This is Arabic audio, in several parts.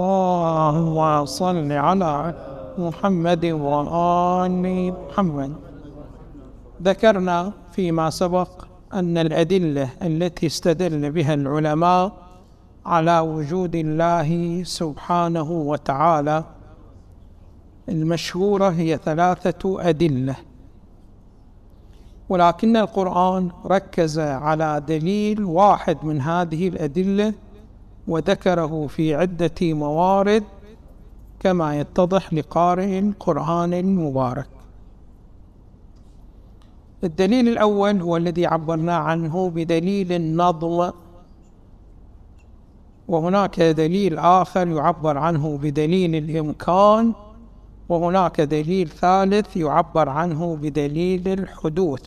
اللهم صل على محمد وآل محمد. ذكرنا فيما سبق أن الأدلة التي استدل بها العلماء على وجود الله سبحانه وتعالى المشهورة هي ثلاثة أدلة. ولكن القرآن ركز على دليل واحد من هذه الأدلة وذكره في عدة موارد كما يتضح لقارئ القرآن المبارك الدليل الأول هو الذي عبرنا عنه بدليل النظم وهناك دليل آخر يعبر عنه بدليل الإمكان وهناك دليل ثالث يعبر عنه بدليل الحدوث.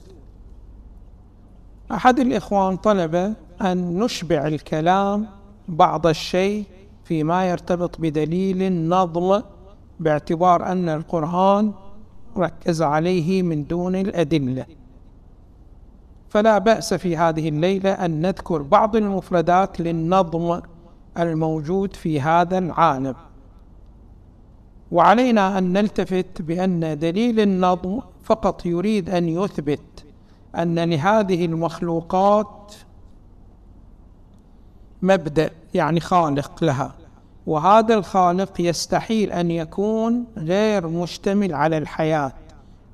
أحد الإخوان طلب أن نشبع الكلام بعض الشيء فيما يرتبط بدليل النظم باعتبار أن القرآن ركز عليه من دون الأدلة. فلا بأس في هذه الليلة أن نذكر بعض المفردات للنظم الموجود في هذا العالم. وعلينا أن نلتفت بأن دليل النظم فقط يريد أن يثبت أن لهذه المخلوقات مبدأ. يعني خالق لها. وهذا الخالق يستحيل أن يكون غير مشتمل على الحياة.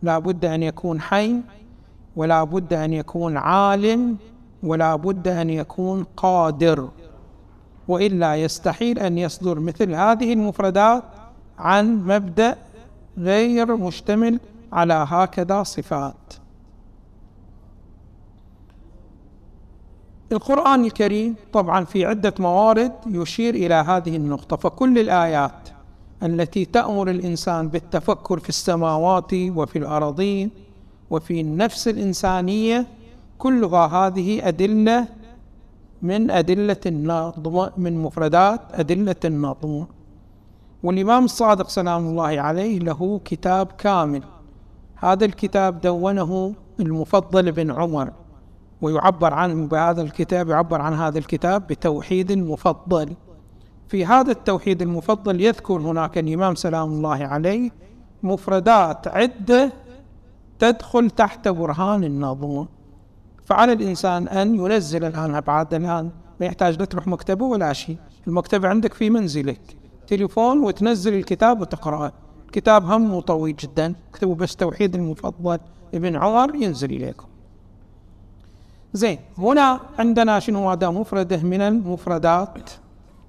لا بد أن يكون حي ولا بد أن يكون عالم ولا بد أن يكون قادر. وإلا يستحيل أن يصدر مثل هذه المفردات عن مبدأ غير مشتمل على هكذا صفات. القرآن الكريم طبعا في عدة موارد يشير إلى هذه النقطة. فكل الآيات التي تأمر الإنسان بالتفكر في السماوات وفي الأراضين وفي النفس الإنسانية كلها هذه أدلة من أدلة النظم من مفردات أدلة النظم. والإمام الصادق سلام الله عليه له كتاب كامل. هذا الكتاب دونه المفضل بن عمر. ويعبر عنه بهذا الكتاب يعبر عن هذا الكتاب بتوحيد المفضل في هذا التوحيد المفضل يذكر هناك الإمام سلام الله عليه مفردات عدة تدخل تحت برهان النظم. فعلى الإنسان أن ينزل الآن بعد الآن ما يحتاج لا تروح مكتبه ولا شيء. المكتبة عندك في منزلك. تليفون وتنزل الكتاب وتقرأه. كتاب هم طويل جدا. اكتبوا بس توحيد المفضل. ابن عمر ينزل إليكم. زين هنا عندنا شنو هذا؟ مفردة من المفردات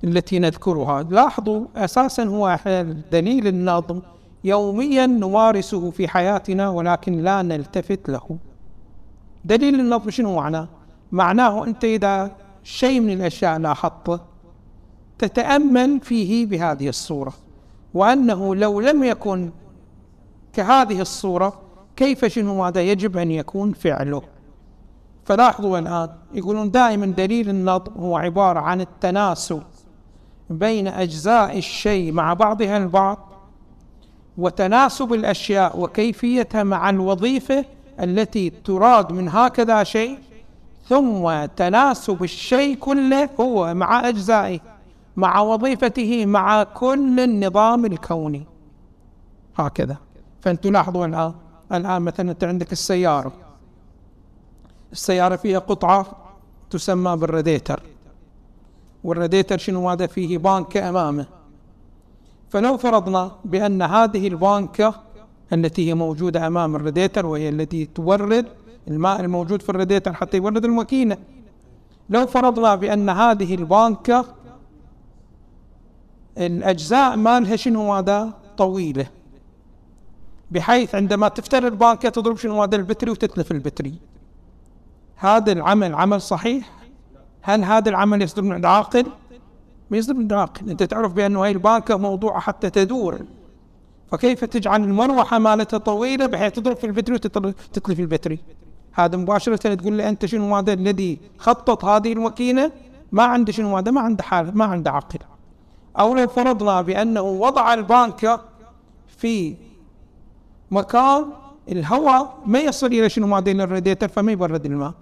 التي نذكرها. لاحظوا أساسا هو دليل النظم يوميا نمارسه في حياتنا ولكن لا نلتفت له. دليل النظم شنو معناه؟ معناه أنت إذا شيء من الأشياء لاحظته تتأمل فيه بهذه الصورة وأنه لو لم يكن كهذه الصورة كيف شنو ماذا يجب أن يكون فعله؟ فلاحظوا الآن يقولون دائما دليل النظم هو عبارة عن التناسب بين أجزاء الشيء مع بعضها البعض وتناسب الأشياء وكيفيتها مع الوظيفة التي تراد من هكذا شيء ثم تناسب الشيء كله هو مع أجزائه مع وظيفته مع كل النظام الكوني. هكذا. فأنتم لاحظوا الآن الآن مثلا أنت عندك السيارة. السيارة فيها قطعة تسمى بالراديتر. والراديتر شنو؟ هذا فيه بانكة أمامه. فلو فرضنا بأن هذه البانكة التي هي موجودة أمام الراديتر وهي التي تورد الماء الموجود في الراديتر حتى يورد الماكينة. لو فرضنا بأن هذه البانكة الأجزاء مالها شنو؟ هذا طويلة. بحيث عندما تفتر البانكة تضرب شنو؟ هذا البتري وتتلف البتري. هذا العمل عمل صحيح؟ هل هذا العمل يصدر من عاقل؟ ما يصدر من عاقل. أنت تعرف بانه هاي البانكة موضوعة حتى تدور. فكيف تجعل المروحة مالتها طويلة بحيث تضرب في البتري وتتلف البتري؟ هذا مباشرة تقول لي أنت شنو هذا الذي خطط هذه الماكينة ما عنده شنو هذا ما عنده حال ما عنده عقل أو لو فرضنا بأنه وضع البانكة في مكان الهواء ما يصل إلى شنو هذا الراديتر فما يبرد الماء.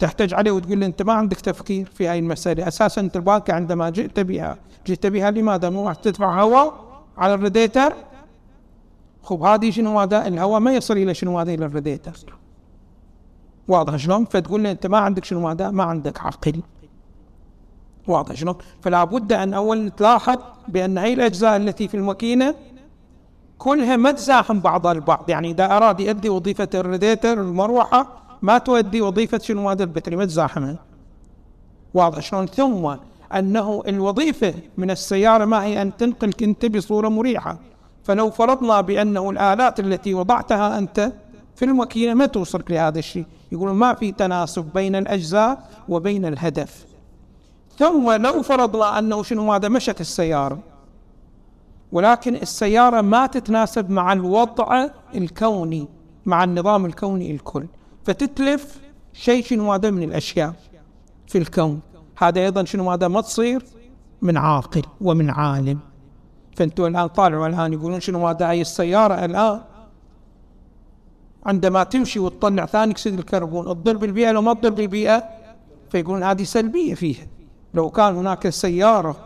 تحتج عليه وتقول له أنت ما عندك تفكير في هاي المسألة. أساسا أنت الباقي عندما جئت بها جئت بها لماذا؟ مو راح تدفع هواء على الراديتر؟ خب هذه شنو هذا؟ الهواء ما يصل إلى شنو هذا؟ إلى الراديتر. واضح شلون؟ فتقول له أنت ما عندك شنو هذا؟ ما عندك عقل. واضح شلون؟ فلا بد أن أول تلاحظ بأن هاي الأجزاء التي في الماكينة كلها ما تزاحم بعضها البعض. يعني إذا أراد يؤدي وظيفة الراديتر المروحة ما تؤدي وظيفة شنو هذا البتري ما تزاحمها واضح. شلون؟ ثم أنه الوظيفة من السيارة ما هي أن تنقلك أنت بصورة مريحة. فلو فرضنا بأنه الآلات التي وضعتها أنت في الماكينه ما توصلك لهذا الشيء. يقولون ما في تناسب بين الأجزاء وبين الهدف. ثم لو فرضنا أنه شنو هذا؟ مشت السيارة. ولكن السيارة ما تتناسب مع الوضع الكوني مع النظام الكوني الكل. فتتلف شيء شنو هذا من الأشياء في الكون. هذا أيضا شنو هذا؟ ما تصير من عاقل ومن عالم. فانتم الآن طالعوا الآن يقولون شنو هذا؟ هاي السيارة الآن عندما تمشي وتطلع ثاني أكسيد الكربون تضر بالبيئه لو ما تضر بالبيئه فيقولون هذه سلبية فيها. لو كان هناك سيارة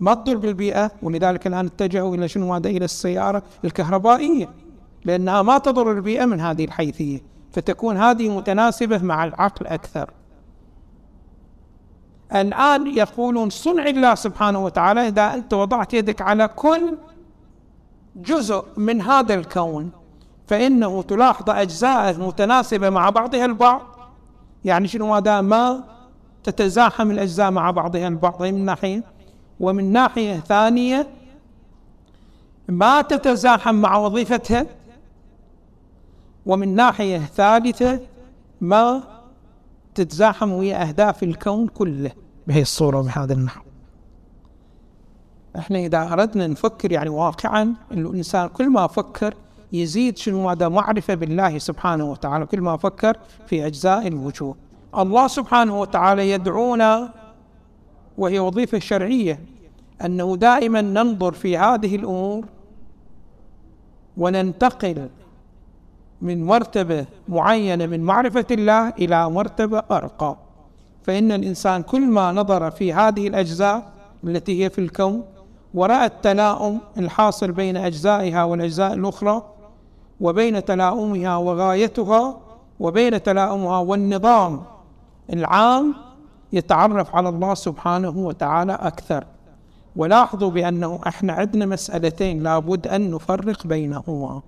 ما تضر بالبيئه ولذلك الآن اتجهوا إلى شنو هذا؟ إلى السيارة الكهربائية لأنها ما تضر البيئة من هذه الحيثية. فتكون هذه متناسبة مع العقل أكثر. الآن يقولون صنع الله سبحانه وتعالى إذا أنت وضعت يدك على كل جزء من هذا الكون فإنه تلاحظ أجزاء متناسبة مع بعضها البعض. يعني شنو؟ هذا ما تتزاحم الأجزاء مع بعضها البعض من ناحية ومن ناحية ثانية ما تتزاحم مع وظيفتها ومن ناحية ثالثة ما تتزاحم ويا أهداف الكون كله بهي الصورة وبهذا النحو. إحنا إذا أردنا نفكر يعني واقعا الإنسان كل ما فكر يزيد شنو هذا معرفة بالله سبحانه وتعالى كل ما فكر في أجزاء الوجود الله سبحانه وتعالى يدعونا وهي وظيفة شرعية أنه دائما ننظر في هذه الأمور وننتقل من مرتبة معينة من معرفة الله إلى مرتبة أرقى. فإن الإنسان كل ما نظر في هذه الأجزاء التي هي في الكون ورأى التلاؤم الحاصل بين أجزائها والأجزاء الأخرى وبين تلاؤمها وغايتها وبين تلاؤمها والنظام العام يتعرف على الله سبحانه وتعالى أكثر. ولاحظوا بأنه إحنا عندنا مسألتين لابد أن نفرق بينهما.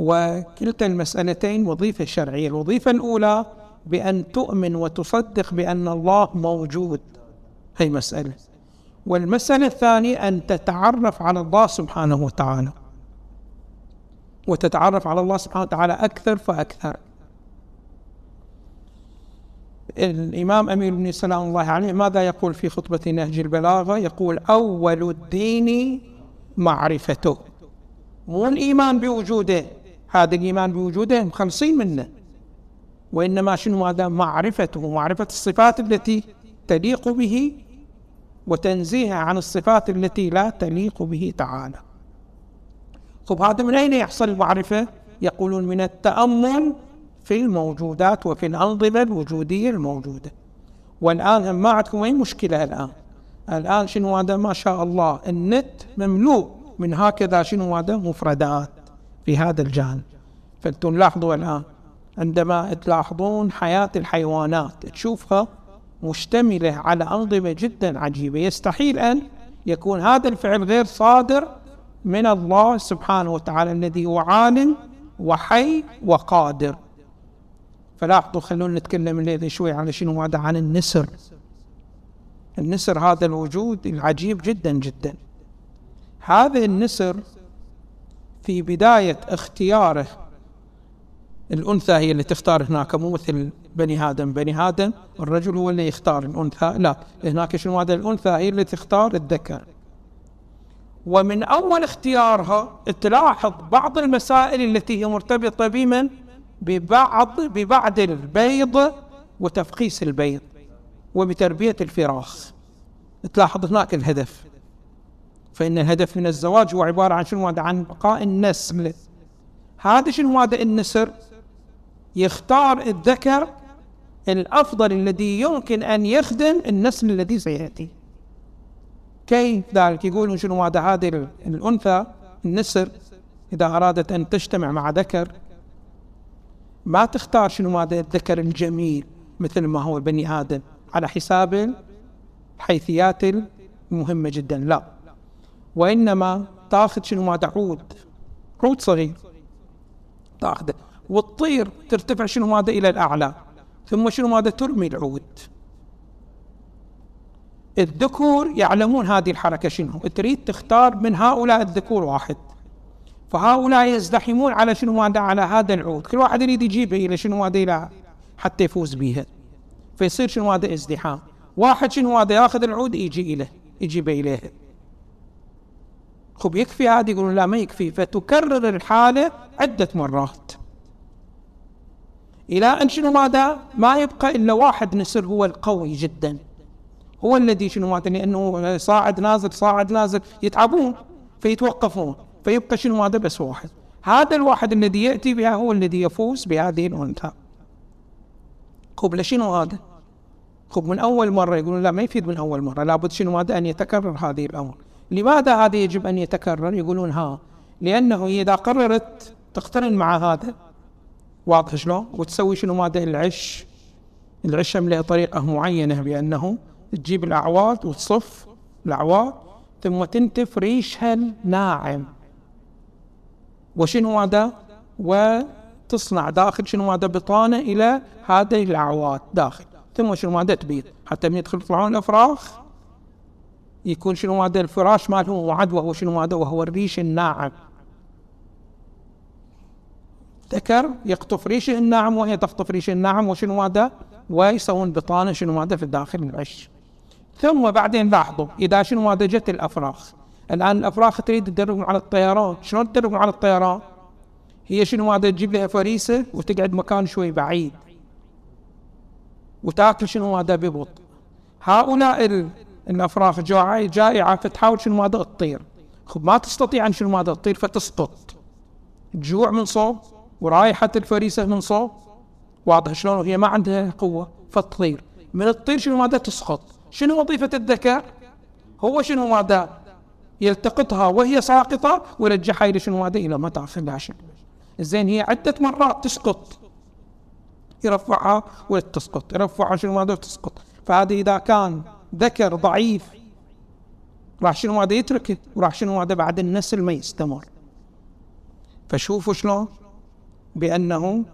وكلتا المسألتين وظيفة شرعية. الوظيفة الأولى بأن تؤمن وتصدق بأن الله موجود. هي مسألة. والمسألة الثانية أن تتعرف على الله سبحانه وتعالى. وتتعرف على الله سبحانه وتعالى أكثر فأكثر. الإمام أمير بن سلام الله عليه ماذا يقول في خطبة نهج البلاغة؟ يقول أول الدين معرفته. مو الإيمان بوجوده. هذا الإيمان بوجوده مخلصين منه. وإنما شنو هذا؟ معرفته معرفة الصفات التي تليق به وتنزيهه عن الصفات التي لا تليق به تعالى. طب هذا من أين يحصل المعرفة؟ يقولون من التأمل في الموجودات وفي الأنظمة الوجودية الموجودة. والآن ما عندكم أي مشكلة الآن. الآن شنو هذا؟ ما شاء الله النت مملوء. من هكذا شنو هذا؟ مفردات. في هذا الجانب فأنتم لاحظوا الآن عندما تلاحظون حياة الحيوانات تشوفها مشتملة على أنظمة جدا عجيبة. يستحيل أن يكون هذا الفعل غير صادر من الله سبحانه وتعالى الذي هو عالم وحي وقادر. فلاحظوا خلونا نتكلم الليلة شوي على شنو هذا عن النسر. النسر هذا الوجود العجيب جدا جدا. هذا النسر في بداية اختياره. الأنثى هي اللي تختار هناك مو مثل بني آدم. بني آدم الرجل هو اللي يختار الأنثى. لا هناك شنو؟ هذا الأنثى هي اللي تختار الذكر. ومن أول اختيارها تلاحظ بعض المسائل التي هي مرتبطة بمن؟ ببعض ببعد البيض وتفقيس البيض وبتربية الفراخ. تلاحظ هناك الهدف. فإن الهدف من الزواج هو عبارة عن شنو؟ هذا عن بقاء النسل هذا شنو؟ هذا النسر يختار الذكر الأفضل الذي يمكن أن يخدم النسل الذي سيأتي. كيف ذلك؟ يقولون شنو؟ هذا هذه الأنثى النسر إذا أرادت أن تجتمع مع ذكر ما تختار شنو؟ هذا الذكر الجميل مثل ما هو بني آدم على حساب الحيثيات المهمة جدا. لا. وإنما تاخذ شنو هذا عود عود صغير. تاخذه. وتطير ترتفع شنو هذا إلى الأعلى. ثم شنو هذا ترمي العود. الذكور يعلمون هذه الحركة شنو. تريد تختار من هؤلاء الذكور واحد. فهؤلاء يزدحمون على شنو هذا على هذا العود. كل واحد يريد يجيبه إلى شنو هذا إلى حتى يفوز بها فيصير شنو هذا ازدحام. واحد شنو هذا ياخذ العود يجي إليه. يجيبه إليه. خب يكفي هذا يقولون لا ما يكفي. فتكرر الحالة عدة مرات. إلى أن شنو ماذا؟ ما يبقى إلا واحد نسر هو القوي جدا. هو الذي شنو ماذا؟ لأنه صاعد نازل صاعد نازل يتعبون فيتوقفون فيبقى شنو هذا بس واحد. هذا الواحد الذي يأتي بها هو الذي يفوز بهذه الأنثى. خب لشنو هذا؟ خب من أول مرة يقولون لا ما يفيد من أول مرة. لابد شنو هذا أن يتكرر هذه الأمر لماذا هذا يجب أن يتكرر؟ يقولون ها لأنه إذا قررت تقترن مع هذا واضح شلون؟ وتسوي شنو؟ ماده العش العشم له طريقة معينة بأنه تجيب الأعواد وتصف الأعواد ثم تنتف ريشها الناعم. وشنو هذا؟ وتصنع داخل شنو هذا؟ بطانة إلى هذه الأعواد داخل. ثم شنو؟ هذا تبيض. حتى من يدخل يطلعون الأفراخ يكون شنو هذا الفراش مالهم وعد وهو شنو هذا؟ وهو الريش الناعم. ذكر؟ يقطف ريشه الناعم وهي تقطف ريشه الناعم وشنو هذا؟ ويسوون بطانة شنو هذا في داخل العش. ثم بعدين لاحظوا إذا شنو هذا؟ جت الأفراخ. الآن الأفراخ تريد تدربهم على الطيران. شلون تدربهم على الطيران؟ هي شنو هذا؟ تجيب لها فريسة وتقعد مكان شوي بعيد. وتاكل شنو هذا؟ ببطء هؤلاء الافراخ جائعة فتحاول شنو هذا تطير. خب ما تستطيع أن شنو هذا تطير فتسقط. تجوع من صوب ورايحة الفريسة من صوب. واضح شلون؟ وهي ما عندها قوة فتطير. من الطير شنو ماذا تسقط. شنو وظيفة الذكر هو شنو ماذا يلتقطها وهي ساقطة ويرجعها إلى شنو ماذا؟ إلى مطاف العشر زين هي عدة مرات تسقط. يرفعها وتسقط يرفعها شنو ماذا وتسقط فهذا إذا كان ذكر ضعيف راح شنو ماذا يتركه؟ وراح شنو ماذا بعد النسل ما يستمر. فشوفوا شلون؟ بأنه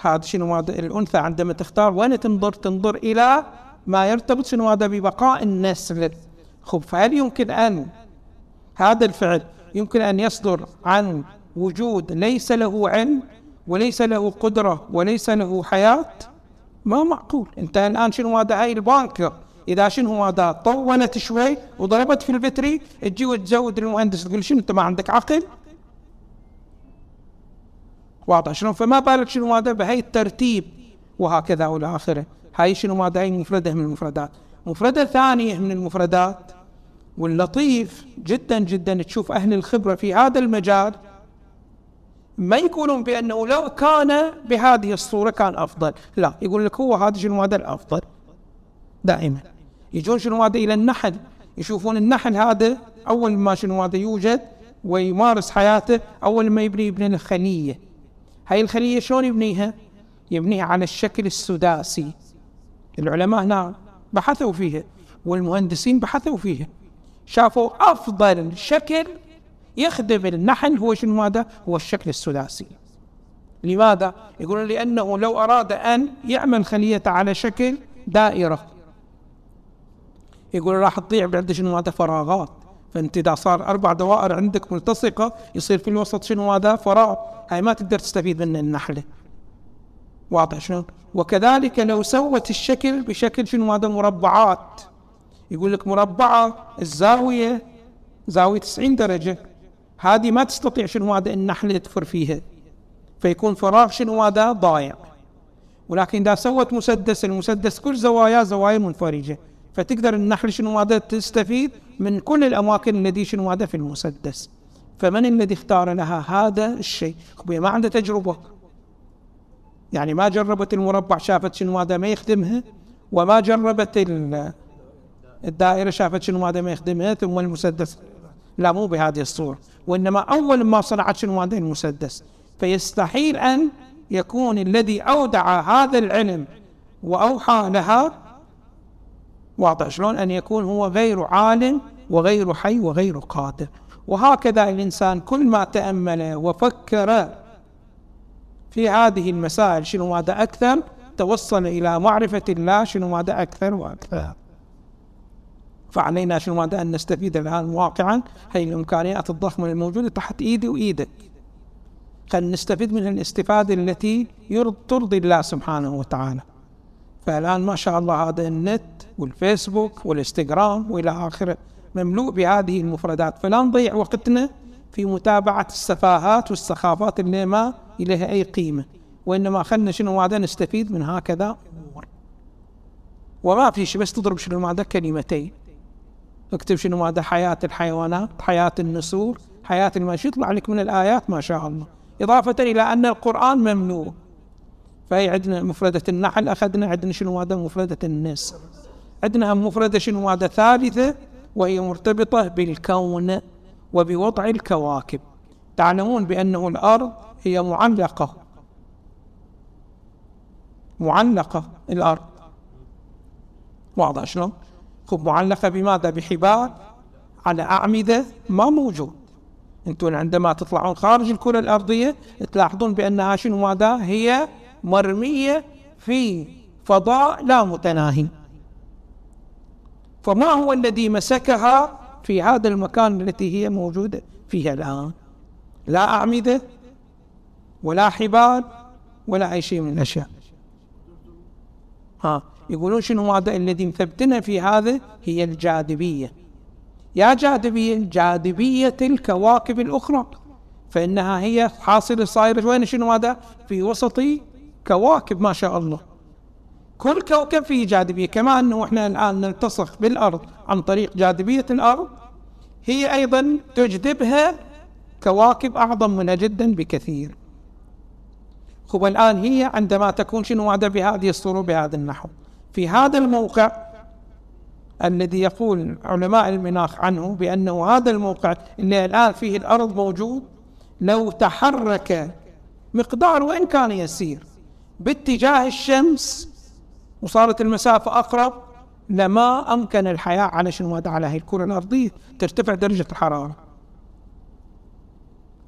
هذا شنو هذا؟ الأنثى عندما تختار وين تنظر؟ تنظر إلى ما يرتبط شنو هذا؟ ببقاء النسل. خب فهل يمكن أن هذا الفعل يمكن أن يصدر عن وجود ليس له علم وليس له قدرة وليس له حياة؟ ما معقول. أنت الآن شنو هذا؟ هاي البانك إذا شنو هذا طونت شوي وضربت في البتري تجي وتزود المهندس تقول شنو أنت ما عندك عقل؟ واضح. شلون؟ فما بالك شنو هذا؟ بهي الترتيب وهكذا والى اخره هاي شنو هذا؟ هاي مفردة من المفردات. مفردة ثانية من المفردات واللطيف جدا جدا تشوف أهل الخبرة في هذا المجال ما يقولون بأنه لو كان بهذه الصورة كان أفضل. لا يقول لك هو هذا شنو هذا؟ الأفضل. دائما. يجون شنو هذا إلى النحل؟ يشوفون النحل هذا أول ما شنو هذا يوجد ويمارس حياته أول ما يبني يبني الخلية هاي الخلية شلون يبنيها؟ يبنيها على الشكل السداسي. العلماء هنا بحثوا فيها والمهندسين بحثوا فيها. شافوا أفضل شكل يخدم النحل هو شنو هذا؟ هو الشكل السداسي. لماذا؟ يقولون لأنه لو أراد أن يعمل خلية على شكل دائرة. يقول راح تضيع بعد شنو هذا فراغات. فانت اذا صار أربع دوائر عندك ملتصقة يصير في الوسط شنو هذا؟ فراغ. هاي ما تقدر تستفيد من النحله واضح شنو؟ وكذلك لو سوت الشكل بشكل شنو هذا؟ مربعات. يقول لك مربعة الزاوية زاوية 90 درجة. هذه ما تستطيع شنو هذا؟ النحله تفر فيها. فيكون فراغ شنو هذا؟ ضايع. ولكن إذا سوت مسدس المسدس كل زواياه زوايا منفرجة. فتقدر النحل شنو هذا تستفيد من كل الأماكن التي شنو هذا في المسدس. فمن الذي اختار لها هذا الشيء؟ ما عنده تجربة. يعني ما جربت المربع شافت شنو هذا ما يخدمها وما جربت الدائرة شافت شنو هذا ما يخدمها ثم المسدس. لا مو بهذه الصورة. وإنما أول ما صنعت شنو هذا المسدس. فيستحيل أن يكون الذي أودع هذا العلم وأوحى لها واضح شلون؟ أن يكون هو غير عالم وغير حي وغير قادر. وهكذا الإنسان كل ما تأمل وفكر في هذه المسائل شنو ماذا أكثر؟ توصل إلى معرفة الله شنو ماذا أكثر وأكثر. فعلينا شنو ماذا أن نستفيد الآن واقعا. هي الإمكانيات الضخمة الموجودة تحت إيدي وإيدك. خلينا نستفيد من الاستفادة التي ترضي الله سبحانه وتعالى. فالآن ما شاء الله هذا النت والفيسبوك والإنستغرام وإلى آخره مملوء بهذه المفردات. فلا نضيع وقتنا في متابعة السفاهات والسخافات اللي ما إليها أي قيمة وإنما خلنا شنو ماذا نستفيد من هكذا أمور. وما في شيء بس تضرب شنو ماذا؟ كلمتين. اكتب شنو ماذا؟ حياة الحيوانات حياة النسور حياة الماشي يطلع لك من الآيات ما شاء الله. إضافة إلى أن القرآن ممنوع. فهي عندنا مفردة النحل أخذنا عندنا شنو هذا؟ مفردة النسر عندنا مفردة شنو هذا؟ ثالثة وهي مرتبطة بالكون وبوضع الكواكب. تعلمون بأنه الأرض هي معلقة. معلقة الأرض. واضح شلون؟ خب معلقة بماذا؟ بحبال على أعمدة ما موجود. أنتم عندما تطلعون خارج الكرة الأرضية تلاحظون بأنها شنو ماذا؟ هي مرمية في فضاء لا متناهي. فما هو الذي مسكها في هذا المكان التي هي موجودة فيها الآن؟ لا أعمدة ولا حبال ولا أي شيء من الأشياء. ها يقولون شنو هذا الذي مثبتنا في هذا؟ هي الجاذبية. يا جاذبية جاذبية الكواكب الأخرى فإنها هي حاصلة صايرة. وين شنو هذا؟ في وسط كواكب ما شاء الله. كل كوكب فيه جاذبية كما أنه إحنا الآن نلتصق بالأرض عن طريق جاذبية الأرض هي أيضا تجذبها كواكب أعظم منها جدا بكثير. هو الآن هي عندما تكون شنو هذا بهذه الصورة بهذا النحو. في هذا الموقع الذي يقول علماء المناخ عنه بأنه هذا الموقع اللي الآن فيه الأرض موجود لو تحرك مقدار وإن كان يسير باتجاه الشمس وصارت المسافة أقرب لما أمكن الحياة على شنو؟ على هذه الكرة الأرضية ترتفع درجة الحرارة.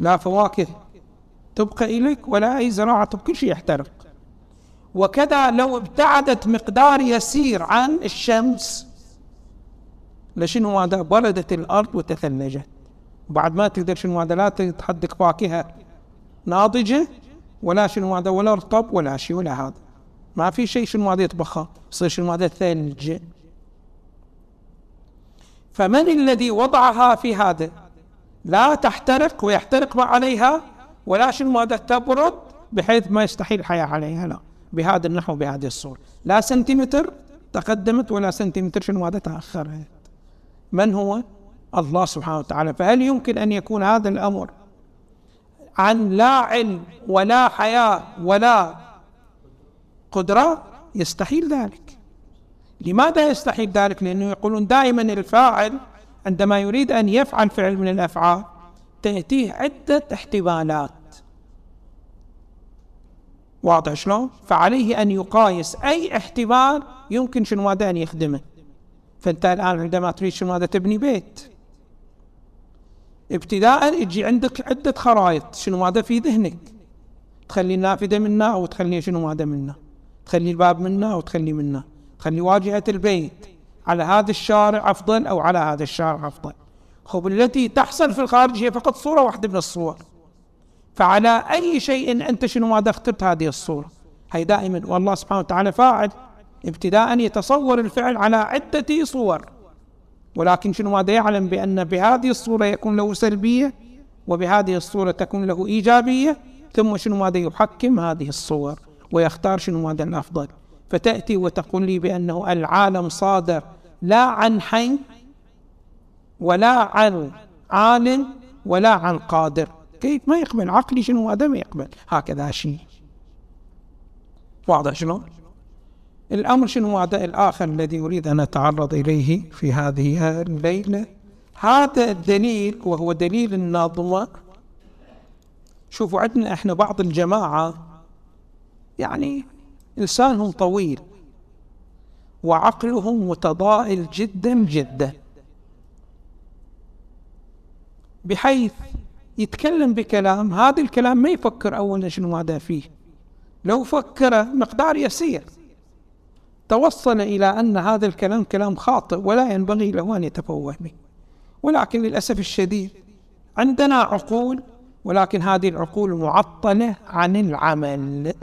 لا فواكه تبقى إليك ولا أي زراعة كل شيء يحترق. وكذا لو ابتعدت مقدار يسير عن الشمس لشنو هذا بردت الأرض وتثلجت. بعد ما تقدر شنو هذا لا تحدق فاكهة ناضجة ولا شنو هذا ولا رطب ولا شيء ولا هذا. ما في شيء شنو هذا يطبخها يصير شنو هذا ثلج فمن الذي وضعها في هذا؟ لا تحترق ويحترق ما عليها ولا شنو هذا تبرد بحيث ما يستحيل الحياة عليها لا. بهذا النحو بهذه الصورة. لا سنتيمتر تقدمت ولا سنتيمتر شنو هذا تأخرت. من هو؟ الله سبحانه وتعالى. فهل يمكن أن يكون هذا الأمر عن لا علم ولا حياة ولا قدرة يستحيل ذلك. لماذا يستحيل ذلك؟ لأنه يقولون دائما الفاعل عندما يريد أن يفعل فعل من الأفعال تأتيه عدة احتمالات. واضح شلون؟ فعليه أن يقايس أي احتمال يمكن شنو هذا أن يخدمه. فأنت الآن عندما تريد شنو هذا تبني بيت. ابتداء يجي عندك عدة خرائط شنو هذا في ذهنك؟ تخلي النافذة منا أو تخلي شنو هذا منا تخلي الباب منا أو تخلي منا تخلي واجهة البيت على هذا الشارع أفضل أو على هذا الشارع أفضل. خب التي تحصل في الخارج هي فقط صورة واحدة من الصور. فعلى أي شيء أنت شنو ماذا اخترت هذه الصورة؟ هي دائما والله سبحانه وتعالى فاعل ابتداء يتصور الفعل على عدة صور. ولكن شنو ماذا يعلم بأن بهذه الصورة يكون له سلبية وبهذه الصورة تكون له إيجابية؟ ثم شنو ماذا يحكم هذه الصور ويختار شنو ماذا الأفضل؟ فتأتي وتقول لي بأنه العالم صادر لا عن حي ولا عن عالم ولا عن قادر. كيف ما يقبل؟ عقلي شنو هذا ما يقبل؟ هكذا شيء. واضح شنو؟ الأمر شنو؟ هذا الآخر الذي أريد أن أتعرض إليه في هذه الليلة. هذا الدليل وهو دليل النظمة شوفوا عندنا إحنا بعض الجماعة يعني لسانهم طويل وعقلهم متضائل جدا جدا. بحيث يتكلم بكلام هذا الكلام ما يفكر أولا شنو ماذا فيه. لو فكر مقدار يسير. توصل إلى أن هذا الكلام كلام خاطئ ولا ينبغي له أن يتفوه به. ولكن للأسف الشديد عندنا عقول ولكن هذه العقول معطلة عن العمل.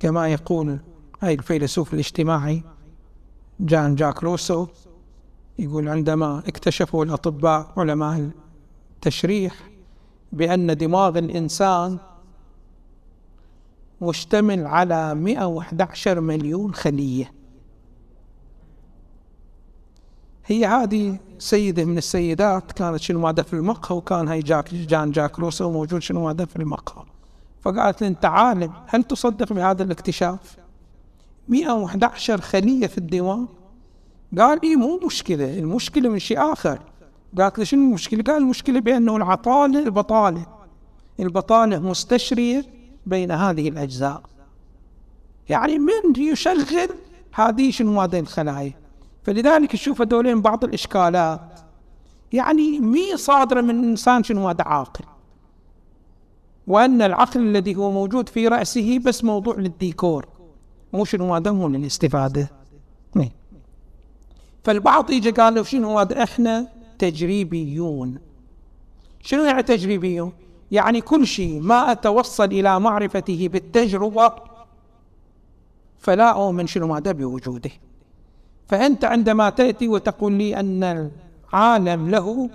كما يقول هاي الفيلسوف الاجتماعي جان جاك روسو يقول عندما اكتشفوا الأطباء علماء التشريح بأن دماغ الإنسان مشتمل على 111 مليون خلية. هي هذه سيدة من السيدات كانت شنو ماذا في المقهى وكان هاي جاك جان جاك روسو موجود شنو ماذا في المقهى. فقالت لي أنت عالم هل تصدق بهذا الاكتشاف؟ 111 خلية في الدماغ قال لي مو مشكلة المشكلة من شيء آخر. قالت لي شنو المشكلة؟ قال المشكلة بأنه العطالة البطالة البطالة مستشرية بين هذه الأجزاء. يعني من يشغل هذه شنو هذه الخلايا. فلذلك تشوف هذولين بعض الإشكالات. يعني مي صادرة من إنسان شنو هذا عاقل. وأن العقل الذي هو موجود في رأسه بس موضوع للديكور. مو شنو هذا مو للاستفادة. نعم. فالبعض يجي قال شنو هذا إحنا تجريبيون. شنو يعني تجريبيون؟ يعني كل شيء ما أتوصل إلى معرفته بالتجربة فلا أؤمن شنو ماذا بوجوده. فأنت عندما تأتي وتقول لي أن العالم له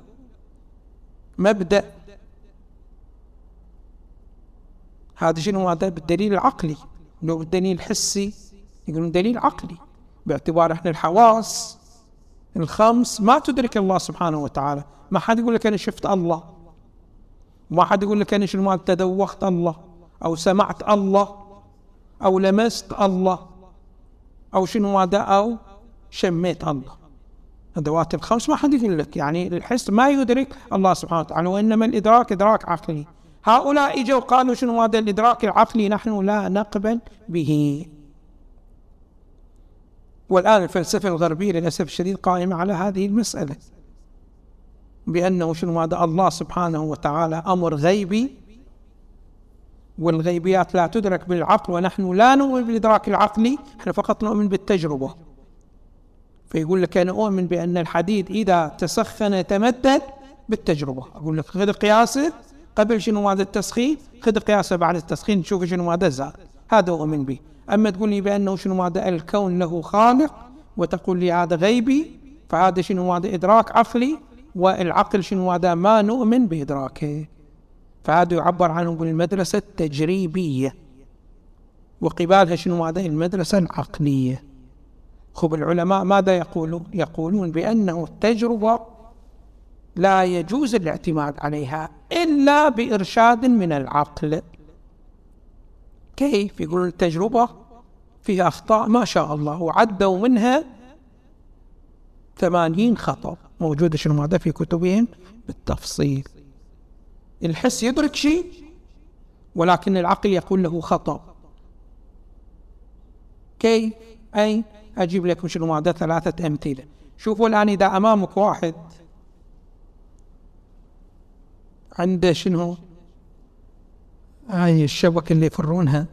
مبدأ هذا شنو هذا بالدليل العقلي. لو بالدليل الحسي يقولون دليل عقلي باعتبار إحنا الحواس الخمس ما تدرك الله سبحانه وتعالى. ما حد يقول لك أنا شفت الله. ما حد يقول لك أنا شنو ما تذوقت الله أو سمعت الله أو لمست الله أو شنو ماذا أو شميت الله. أدوات الخمس ما حد يقول لك يعني الحس ما يدرك الله سبحانه وتعالى وإنما الإدراك إدراك عقلي. هؤلاء إجوا وقالوا شنو هذا الإدراك العقلي نحن لا نقبل به. والآن الفلسفة الغربية للأسف الشديد قائمة على هذه المسألة. بأنه شنو هذا؟ الله سبحانه وتعالى أمر غيبي والغيبيات لا تدرك بالعقل ونحن لا نؤمن بالإدراك العقلي إحنا فقط نؤمن بالتجربة. فيقول لك أنا أؤمن بأن الحديد إذا تسخن تمدد بالتجربة. أقول لك خذ قياسه قبل شنو هذا التسخين؟ خذ قياسه بعد التسخين تشوف شنو هذا زاد. هذا أؤمن به. أما تقول لي بأنه شنو هذا؟ الكون له خالق وتقول لي هذا غيبي فهذا شنو هذا؟ إدراك عقلي والعقل شنو هذا؟ ما نؤمن بإدراكه. فهذا يعبر عنه بالمدرسة التجريبية. وقبالها شنو هذا المدرسة العقلية. خب العلماء ماذا يقولون؟ يقولون بأنه التجربة لا يجوز الاعتماد عليها إلا بإرشاد من العقل. كيف؟ يقولون التجربة فيها أخطاء ما شاء الله وعدوا منها ثمانين خطأ. موجودة شنو هذا في كتبهم؟ بالتفصيل. الحس يدرك شيء ولكن العقل يقول له خطأ. كيف؟ أي أجيب لكم شنو هذا ثلاثة أمثلة. شوفوا الآن إذا أمامك واحد. عنده شنو؟ هاي الشبكة اللي يفرونها.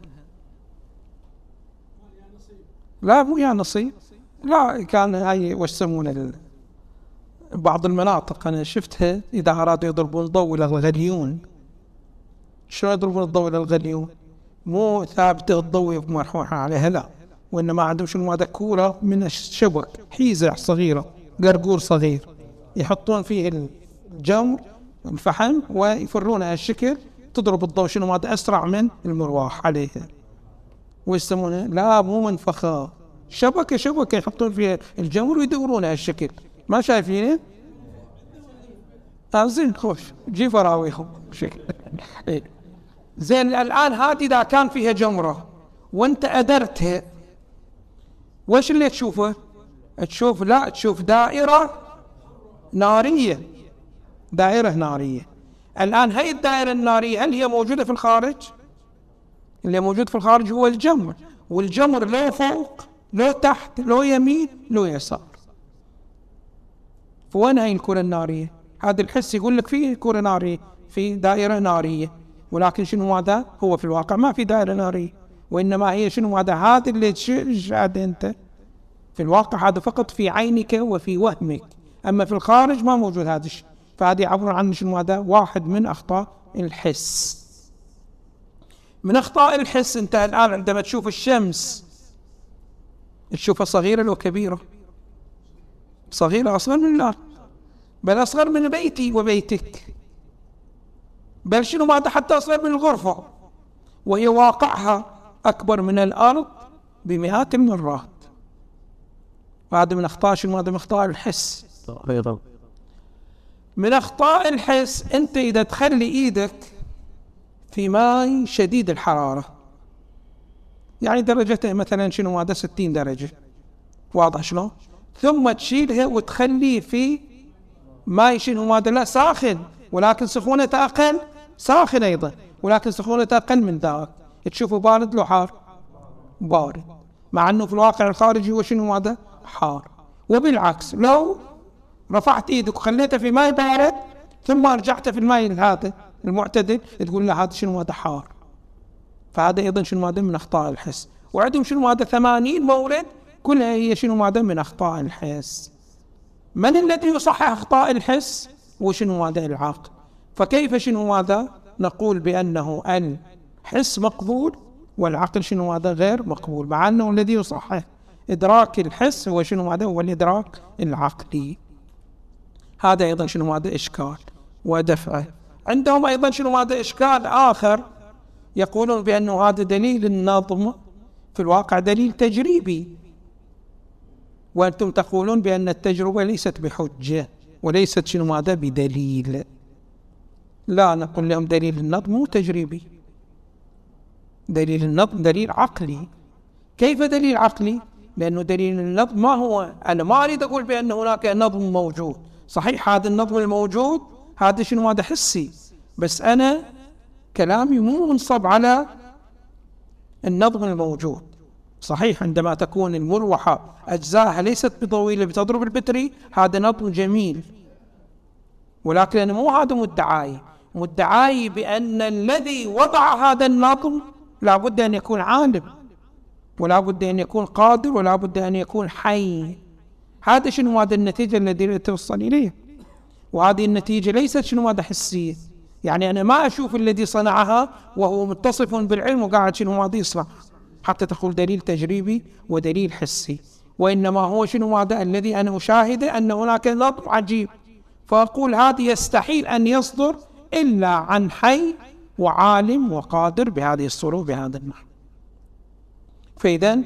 لا مو يا نصيب. لا كان هاي وش يسمونه؟ بعض المناطق أنا شفتها إذا أرادوا يضربون الضوء إلى الغليون. شلون يضربون الضوء إلى الغليون؟ مو ثابتة الضوء مرحوحة عليها لا. وإنما عندهم شنو؟ هذا كورة من الشبك حيزة صغيرة قرقور صغير. يحطون فيه الجمر الفحم ويفرونها الشكل تضرب الضوء شنو؟ هذا أسرع من المروح عليها. ويسمونها لا مو منفخة. شبكة شبكة يحطون فيها الجمر ويدورونها الشكل. ما شايفينه؟ آه زين خوش. جي فراويهم إيه. زين الآن هذه إذا كان فيها جمرة وأنت أدرتها وش اللي تشوفه؟ تشوف لا تشوف دائرة نارية. دائرة نارية. الآن هاي الدائرة النارية هل هي موجودة في الخارج؟ اللي موجود في الخارج هو الجمر والجمر لا فوق لا تحت لا يمين لا يسار. فوين هاي الكرة النارية؟ هذا الحس يقول لك فيه كرة نارية في دائرة نارية. ولكن شنو هذا هو في الواقع ما في دائرة نارية. وإنما هي شنو هذا هذا اللي تشاهد أنت. في الواقع هذا فقط في عينك وفي وهمك. أما في الخارج ما موجود هذا الشيء. فهذه عبارة عن شنو هذا واحد من أخطاء الحس. من أخطاء الحس أنت الآن عندما تشوف الشمس تشوفها صغيرة لو كبيرة. صغيرة أصغر من الأرض. بل أصغر من بيتي وبيتك. بل شنو ماذا حتى أصغر من الغرفة؟ وهي واقعها أكبر من الأرض بمئات المرات. وهذا من أخطاء شنو؟ هذا من أخطاء الحس. من أخطاء الحس أنت إذا تخلي إيدك في ماء شديد الحرارة. يعني درجته مثلا شنو؟ هذا 60 درجة. واضح شلون؟ ثم تشيلها وتخليه في ماء شنو هذا لا ساخن. ولكن سخونة أقل ساخن أيضا. ولكن سخونة أقل من ذاك. تشوفه بارد لو حار؟ بارد. مع أنه في الواقع الخارجي هو شنو هذا حار. وبالعكس لو رفعت إيدك وخليته في ماء بارد ثم رجعت في الماء هذا المعتدل تقول له هذا شنو هذا حار. فهذا أيضا شنو هذا من أخطاء الحس. وعندهم شنو هذا 80 مورد كلها هي شنو هذا من أخطاء الحس. من الذي يصحح أخطاء الحس؟ وشنو هذا العقل؟ فكيف شنو هذا نقول بأنه الحس مقبول والعقل شنو هذا غير مقبول مع أنه الذي يصحح إدراك الحس هو شنو هذا هو الإدراك العقلي. هذا أيضا شنو هذا إشكال ودفعه عندهم أيضا شنو هذا إشكال آخر. يقولون بأنه هذا دليل النظم في الواقع دليل تجريبي. وأنتم تقولون بأن التجربة ليست بحجة وليست شنو هذا بدليل. لا نقول لهم دليل النظم مو تجريبي. دليل النظم دليل عقلي. كيف دليل عقلي؟ لأنه دليل النظم ما هو؟ أنا ما أريد أقول بأن هناك نظم موجود. صحيح هذا النظم الموجود هذا شنو هذا حسي؟ بس أنا كلامي مو منصب على النظم الموجود. صحيح عندما تكون المروحة أجزائها ليست بطويلة بتضرب البتري هذا نظم جميل. ولكن أنا مو هذا مدعاي. مدعاي بأن الذي وضع هذا النظم لابد أن يكون عالم ولا بد أن يكون قادر ولا بد أن يكون حي. هذا شنو هذا النتيجة التي توصل إليه؟ وهذه النتيجة ليست شنو هذا حسية يعني أنا ما أشوف الذي صنعها وهو متصف بالعلم وقاعد شنو هذا يصنع. حتى تقول دليل تجريبي ودليل حسي. وإنما هو شنو هذا الذي أنا أشاهده أن هناك نظم عجيب. فأقول هذا يستحيل أن يصدر إلا عن حي وعالم وقادر بهذه الصورة بهذا النحو فإذا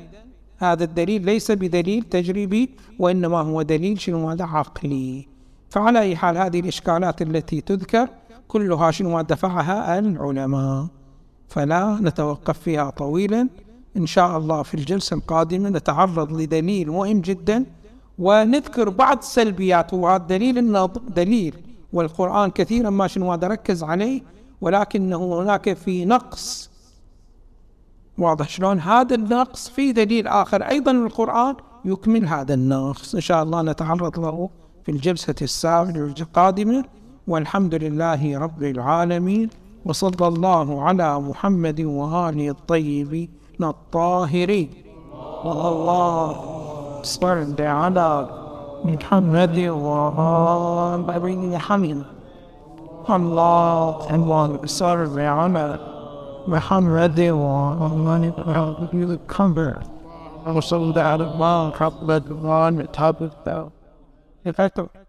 هذا الدليل ليس بدليل تجريبي وإنما هو دليل شنو هذا عقلي. فعلى أي حال هذه الإشكالات التي تذكر كلها شنو دفعها العلماء. فلا نتوقف فيها طويلا. إن شاء الله في الجلسة القادمة نتعرض لدليل مهم جدا ونذكر بعض السلبيات وهذا دليل النظر دليل والقرآن كثيرا ما شنو ركز عليه ولكنه هناك في نقص. واضح شلون هذا النقص في دليل آخر أيضا القرآن يكمل هذا النقص. إن شاء الله نتعرض له في الجلسة السابعة القادمة والحمد لله رب العالمين وصلى الله على محمد وآله الطيبين. الطاهرين الله صل على محمد وآله محمد الله صل على محمد وآله الكبر وصلى على محمد وآله الطاهرين